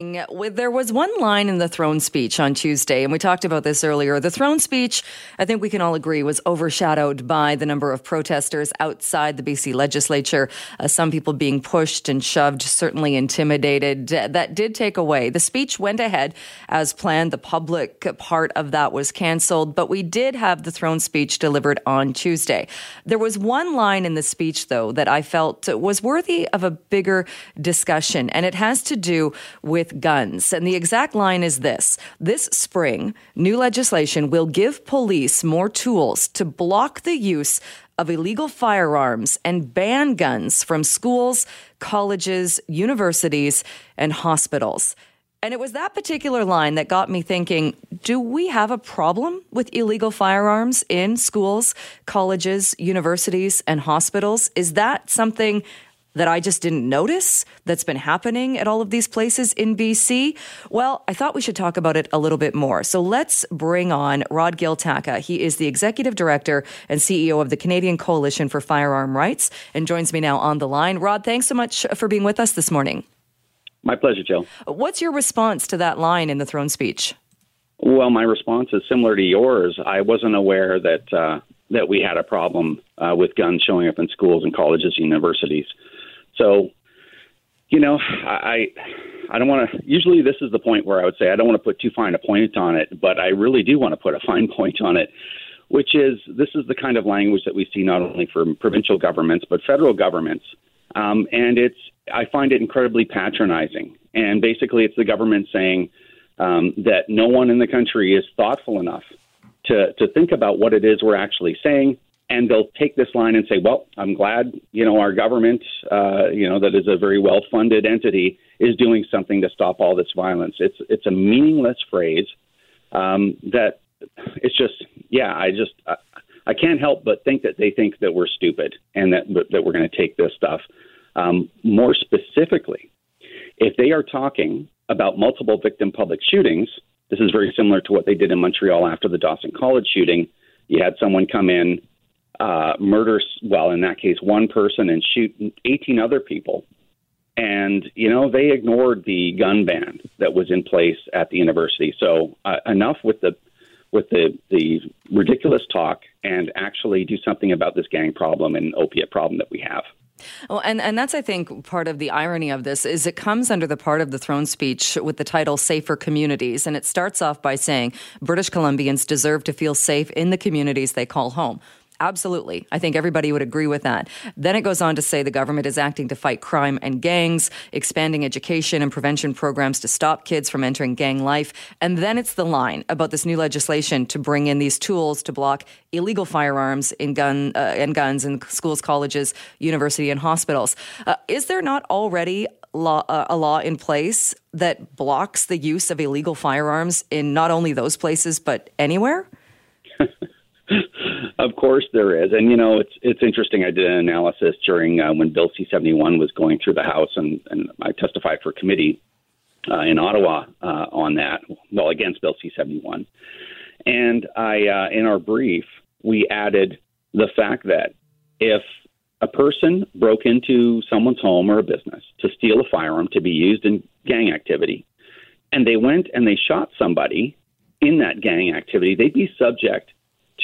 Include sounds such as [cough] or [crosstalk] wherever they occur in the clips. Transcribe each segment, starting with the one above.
There was one line in the throne speech on Tuesday, and we talked about this earlier. The throne speech, I think we can all agree, was overshadowed by the number of protesters outside the BC legislature. Uh, some people being pushed and shoved, certainly intimidated. That did take away. The speech went ahead as planned. The public part of that was canceled, but we did have the throne speech delivered on Tuesday. There was one line in the speech, though, that I felt was worthy of a bigger discussion, and it has to do with with guns. And the exact line is this This spring, new legislation will give police more tools to block the use of illegal firearms and ban guns from schools, colleges, universities, and hospitals. And it was that particular line that got me thinking do we have a problem with illegal firearms in schools, colleges, universities, and hospitals? Is that something that I just didn't notice that's been happening at all of these places in BC? Well, I thought we should talk about it a little bit more. So let's bring on Rod Giltaca. He is the executive director and CEO of the Canadian Coalition for Firearm Rights and joins me now on the line. Rod, thanks so much for being with us this morning. My pleasure, Jill. What's your response to that line in the throne speech? Well, my response is similar to yours. I wasn't aware that uh, that we had a problem uh, with guns showing up in schools and colleges, and universities. So, you know, I I don't want to. Usually, this is the point where I would say I don't want to put too fine a point on it, but I really do want to put a fine [laughs] point on it, which is this is the kind of language that we see not only from provincial governments but federal governments, um, and it's I find it incredibly patronizing. And basically, it's the government saying um, that no one in the country is thoughtful enough to to think about what it is we're actually saying and they'll take this line and say, "Well, I'm glad you know our government, uh, you know, that is a very well-funded entity, is doing something to stop all this violence." It's it's a meaningless phrase um, that it's just, yeah, I just I, I can't help but think that they think that we're stupid and that that we're going to take this stuff. Um, more specifically, if they are talking about multiple victim public shootings, this is very similar to what they did in Montreal after the Dawson College shooting. You had someone come in uh, murder, well, in that case, one person and shoot 18 other people. And, you know, they ignored the gun ban that was in place at the university. So uh, enough with the with the, the ridiculous talk and actually do something about this gang problem and opiate problem that we have. Well, and, and that's, I think, part of the irony of this is it comes under the part of the throne speech with the title Safer Communities. And it starts off by saying British Columbians deserve to feel safe in the communities they call home. Absolutely. I think everybody would agree with that. Then it goes on to say the government is acting to fight crime and gangs, expanding education and prevention programs to stop kids from entering gang life. And then it's the line about this new legislation to bring in these tools to block illegal firearms in gun uh, and guns in schools, colleges, university, and hospitals. Uh, is there not already law, uh, a law in place that blocks the use of illegal firearms in not only those places but anywhere? [laughs] of course there is, and you know it's it's interesting. I did an analysis during uh, when Bill C seventy one was going through the House, and and I testified for committee uh, in Ottawa uh, on that. Well, against Bill C seventy one, and I uh, in our brief we added the fact that if a person broke into someone's home or a business to steal a firearm to be used in gang activity, and they went and they shot somebody in that gang activity, they'd be subject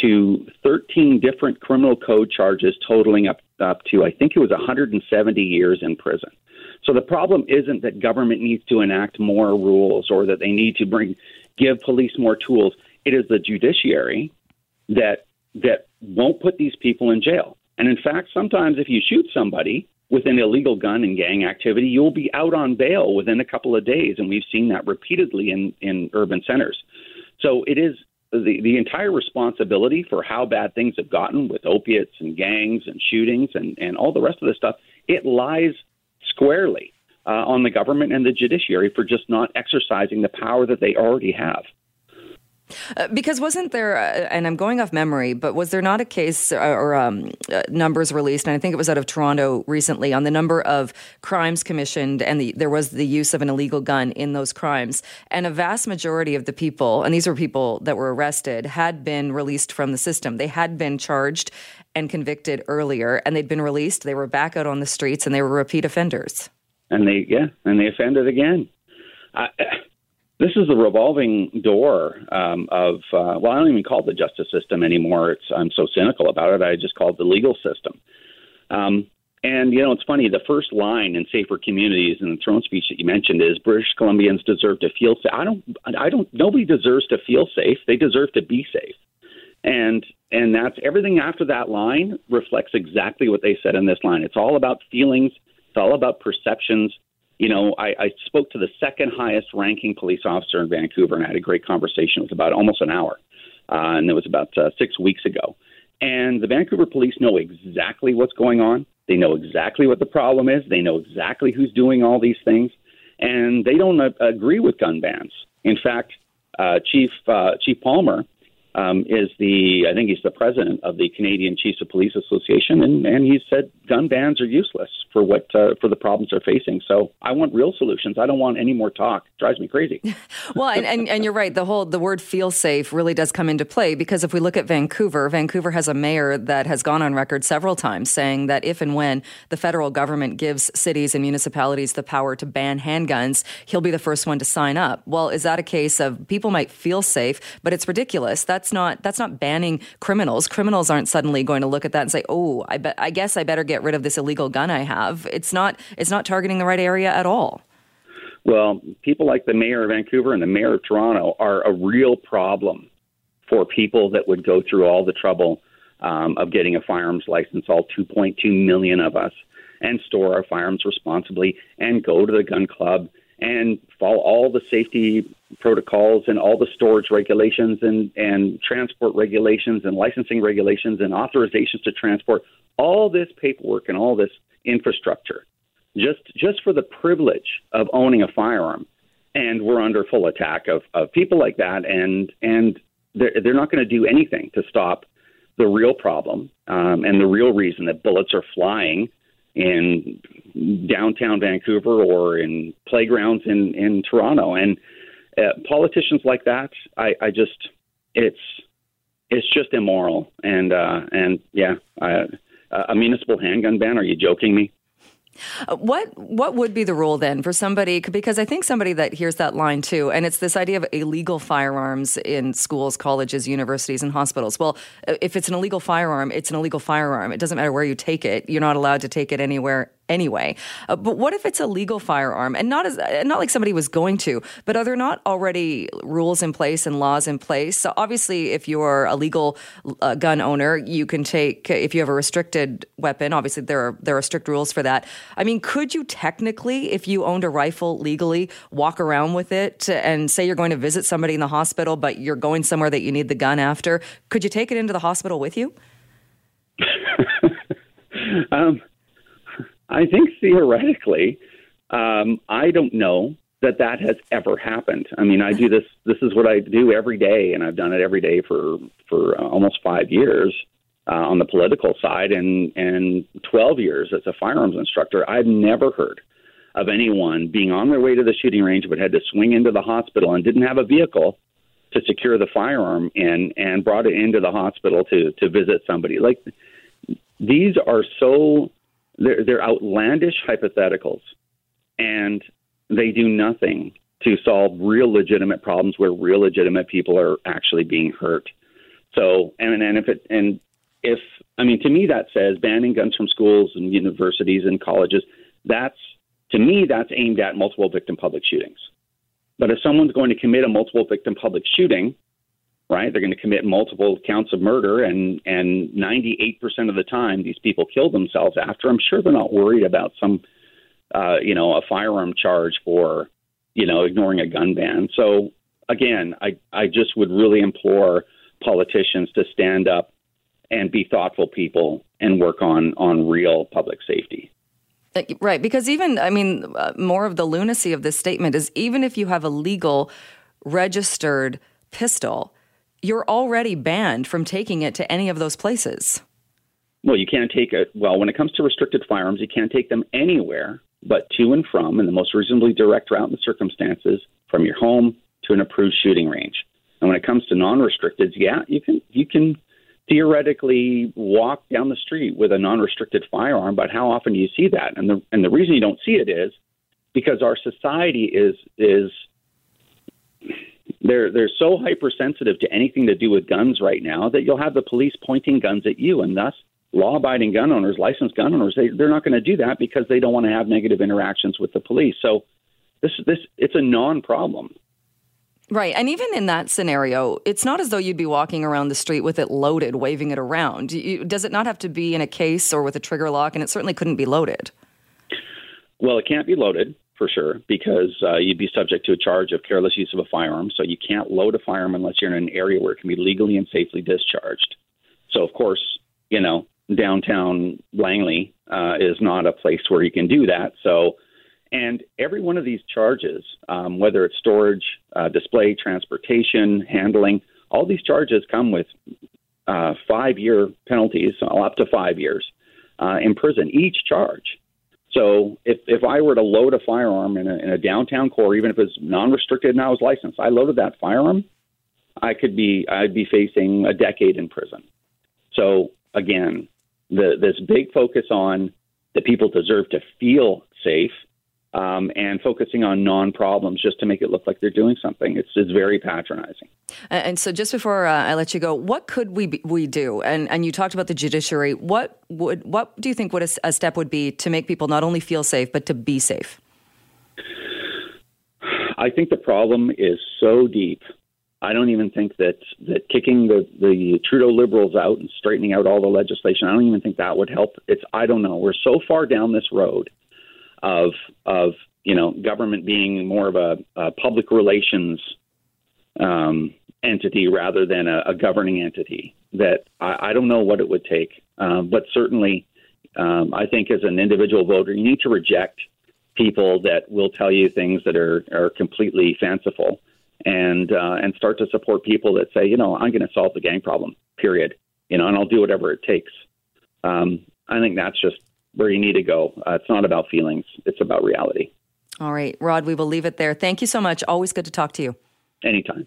to 13 different criminal code charges totaling up, up to, I think it was 170 years in prison. So the problem isn't that government needs to enact more rules or that they need to bring give police more tools. It is the judiciary that that won't put these people in jail. And in fact, sometimes if you shoot somebody with an illegal gun and gang activity, you'll be out on bail within a couple of days, and we've seen that repeatedly in in urban centers. So it is the, the entire responsibility for how bad things have gotten with opiates and gangs and shootings and, and all the rest of this stuff, it lies squarely uh, on the government and the judiciary for just not exercising the power that they already have. Uh, because wasn't there, uh, and I'm going off memory, but was there not a case uh, or um, uh, numbers released, and I think it was out of Toronto recently, on the number of crimes commissioned, and the, there was the use of an illegal gun in those crimes, and a vast majority of the people, and these were people that were arrested, had been released from the system. They had been charged and convicted earlier, and they'd been released. They were back out on the streets, and they were repeat offenders. And they, yeah, and they offended again. I, this is the revolving door um, of uh, well, I don't even call it the justice system anymore. It's I'm so cynical about it. I just call it the legal system. Um, and you know, it's funny. The first line in "Safer Communities" in the throne speech that you mentioned is British Columbians deserve to feel safe. I don't. I don't. Nobody deserves to feel safe. They deserve to be safe. And and that's everything after that line reflects exactly what they said in this line. It's all about feelings. It's all about perceptions you know, I, I spoke to the second highest ranking police officer in Vancouver and I had a great conversation. It was about almost an hour, uh, and it was about uh, six weeks ago. And the Vancouver police know exactly what's going on. They know exactly what the problem is. They know exactly who's doing all these things, and they don't uh, agree with gun bans. In fact, uh, Chief uh, Chief Palmer um, is the I think he's the president of the Canadian Chiefs of Police Association, and, and he said gun bans are useless for what uh, for the problems they're facing. So I want real solutions. I don't want any more talk. It drives me crazy. [laughs] well, and, and, and you're right. The whole the word "feel safe" really does come into play because if we look at Vancouver, Vancouver has a mayor that has gone on record several times saying that if and when the federal government gives cities and municipalities the power to ban handguns, he'll be the first one to sign up. Well, is that a case of people might feel safe, but it's ridiculous? That that's not that's not banning criminals. Criminals aren't suddenly going to look at that and say, "Oh, I bet I guess I better get rid of this illegal gun I have." It's not it's not targeting the right area at all. Well, people like the mayor of Vancouver and the mayor of Toronto are a real problem for people that would go through all the trouble um, of getting a firearms license, all 2.2 million of us, and store our firearms responsibly and go to the gun club and follow all the safety protocols and all the storage regulations and, and transport regulations and licensing regulations and authorizations to transport all this paperwork and all this infrastructure. Just just for the privilege of owning a firearm. And we're under full attack of, of people like that. And and they're, they're not going to do anything to stop the real problem um, and the real reason that bullets are flying in downtown Vancouver or in playgrounds in in Toronto. And uh, politicians like that, I, I just it's it's just immoral. And uh, and yeah, uh, a municipal handgun ban. Are you joking me? Uh, what what would be the rule then for somebody? Because I think somebody that hears that line too, and it's this idea of illegal firearms in schools, colleges, universities, and hospitals. Well, uh, if it's an illegal firearm, it's an illegal firearm. It doesn't matter where you take it. You're not allowed to take it anywhere anyway. Uh, but what if it's a legal firearm and not as uh, not like somebody was going to, but are there not already rules in place and laws in place? So obviously, if you're a legal uh, gun owner, you can take if you have a restricted weapon. Obviously, there are there are strict rules for that. I mean, could you technically, if you owned a rifle legally, walk around with it and say you're going to visit somebody in the hospital, but you're going somewhere that you need the gun after? Could you take it into the hospital with you? [laughs] um, I think theoretically, um, I don't know that that has ever happened. I mean, I do this. This is what I do every day, and I've done it every day for for uh, almost five years uh, on the political side, and and twelve years as a firearms instructor. I've never heard of anyone being on their way to the shooting range but had to swing into the hospital and didn't have a vehicle to secure the firearm and and brought it into the hospital to to visit somebody. Like these are so they're, they're outlandish hypotheticals, and they do nothing to solve real legitimate problems where real legitimate people are actually being hurt. So, and and if it and if I mean to me that says banning guns from schools and universities and colleges. That's to me that's aimed at multiple victim public shootings. But if someone's going to commit a multiple victim public shooting, right? They're going to commit multiple counts of murder, and and 98% of the time, these people kill themselves after. I'm sure they're not worried about some, uh, you know, a firearm charge for, you know, ignoring a gun ban. So again, I I just would really implore politicians to stand up and be thoughtful people and work on on real public safety. Right, because even I mean, uh, more of the lunacy of this statement is even if you have a legal registered pistol you're already banned from taking it to any of those places. Well, you can't take it. Well, when it comes to restricted firearms, you can't take them anywhere but to and from, in the most reasonably direct route in the circumstances, from your home to an approved shooting range. And when it comes to non-restricted, yeah, you can you can theoretically walk down the street with a non-restricted firearm, but how often do you see that? And the and the reason you don't see it is because our society is is they're they're so hypersensitive to anything to do with guns right now that you'll have the police pointing guns at you, and thus law-abiding gun owners, licensed gun owners, they they're not going to do that because they don't want to have negative interactions with the police. So this this it's a non-problem. Right. And even in that scenario, it's not as though you'd be walking around the street with it loaded, waving it around. You, does it not have to be in a case or with a trigger lock? And it certainly couldn't be loaded. Well, it can't be loaded for sure because uh, you'd be subject to a charge of careless use of a firearm. So you can't load a firearm unless you're in an area where it can be legally and safely discharged. So, of course, you know, downtown Langley uh, is not a place where you can do that. So, and every one of these charges, um, whether it's storage, uh, display, transportation, handling, all these charges come with uh, five year penalties, up to five years uh, in prison, each charge. So if, if I were to load a firearm in a, in a downtown core, even if it's non-restricted and I was licensed, I loaded that firearm, I could be I'd be facing a decade in prison. So again, the, this big focus on that people deserve to feel safe um, and focusing on non problems just to make it look like they're doing something. It's, it's very patronizing. And so, just before uh, I let you go, what could we be, we do? And and you talked about the judiciary. What would what do you think would a, a step would be to make people not only feel safe but to be safe? I think the problem is so deep. I don't even think that, that kicking the, the Trudeau Liberals out and straightening out all the legislation, I don't even think that would help. It's I don't know. We're so far down this road of of you know government being more of a, a public relations um, entity rather than a, a, governing entity. That I, I, don't know what it would take, um, but certainly um, I think as an individual voter, you need to reject people that will tell you things that are are completely fanciful, and uh, and start to support people that say, you know, I'm going to solve the gang problem. Period. You know, and I'll do whatever it takes. Um, I think that's just where you need to go. Uh, it's not about feelings, it's about reality. All right, Rod, we will leave it there. Thank you so much. Always good to talk to you. Anytime.